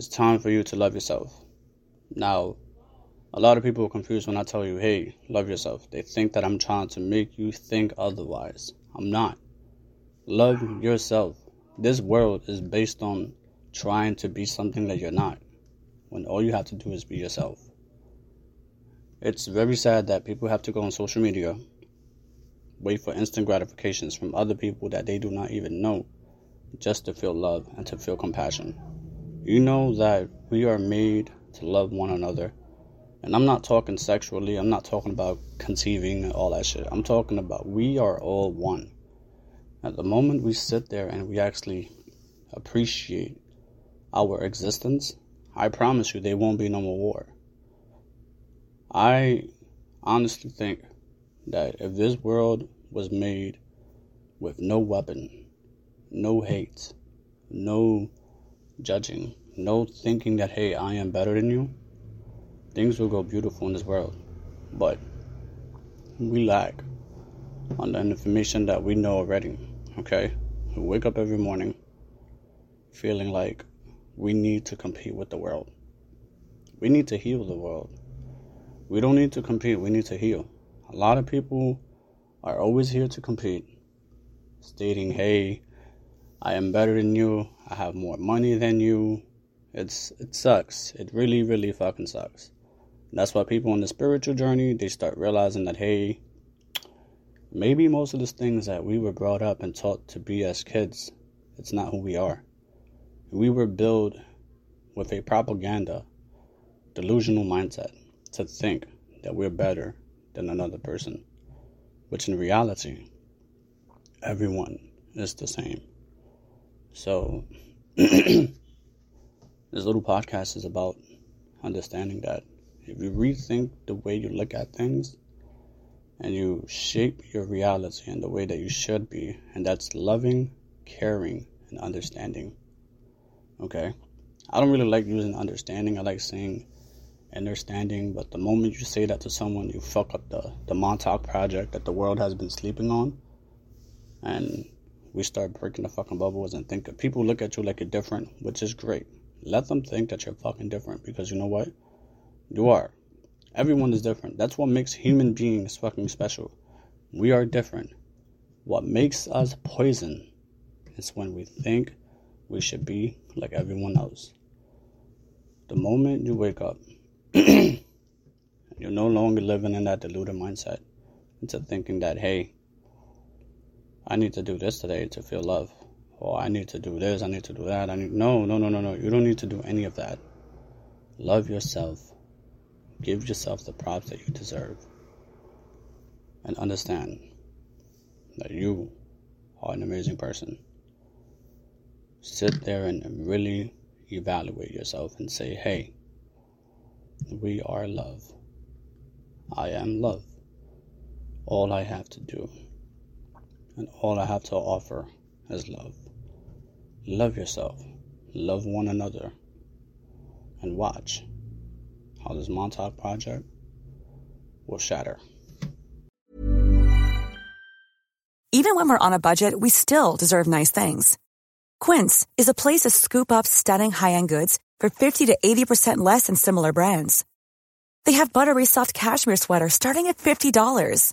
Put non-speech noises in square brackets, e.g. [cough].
It's time for you to love yourself. Now, a lot of people are confused when I tell you, hey, love yourself. They think that I'm trying to make you think otherwise. I'm not. Love yourself. This world is based on trying to be something that you're not, when all you have to do is be yourself. It's very sad that people have to go on social media, wait for instant gratifications from other people that they do not even know, just to feel love and to feel compassion. You know that we are made to love one another. And I'm not talking sexually, I'm not talking about conceiving and all that shit. I'm talking about we are all one. At the moment we sit there and we actually appreciate our existence, I promise you there won't be no more war. I honestly think that if this world was made with no weapon, no hate, no judging, no thinking that, hey, I am better than you, things will go beautiful in this world. But we lack on the information that we know already, okay? We wake up every morning feeling like we need to compete with the world. We need to heal the world. We don't need to compete, we need to heal. A lot of people are always here to compete, stating, hey, I am better than you, I have more money than you. It's it sucks. It really, really fucking sucks. that's why people on the spiritual journey they start realizing that hey, maybe most of the things that we were brought up and taught to be as kids, it's not who we are. We were built with a propaganda, delusional mindset to think that we're better than another person, which in reality, everyone is the same. So, [clears throat] this little podcast is about understanding that if you rethink the way you look at things and you shape your reality in the way that you should be, and that's loving, caring, and understanding. Okay? I don't really like using understanding, I like saying understanding, but the moment you say that to someone, you fuck up the, the Montauk project that the world has been sleeping on. And we start breaking the fucking bubbles and think people look at you like you're different, which is great. Let them think that you're fucking different because you know what? You are. Everyone is different. That's what makes human beings fucking special. We are different. What makes us poison is when we think we should be like everyone else. The moment you wake up, [clears throat] you're no longer living in that deluded mindset into thinking that, hey, I need to do this today to feel love. Or I need to do this, I need to do that. I need no, no, no, no, no. You don't need to do any of that. Love yourself. Give yourself the props that you deserve. And understand that you are an amazing person. Sit there and really evaluate yourself and say, hey, we are love. I am love. All I have to do and all I have to offer is love. Love yourself, love one another, and watch how this Montauk project will shatter. Even when we're on a budget, we still deserve nice things. Quince is a place to scoop up stunning high end goods for 50 to 80% less than similar brands. They have buttery soft cashmere sweaters starting at $50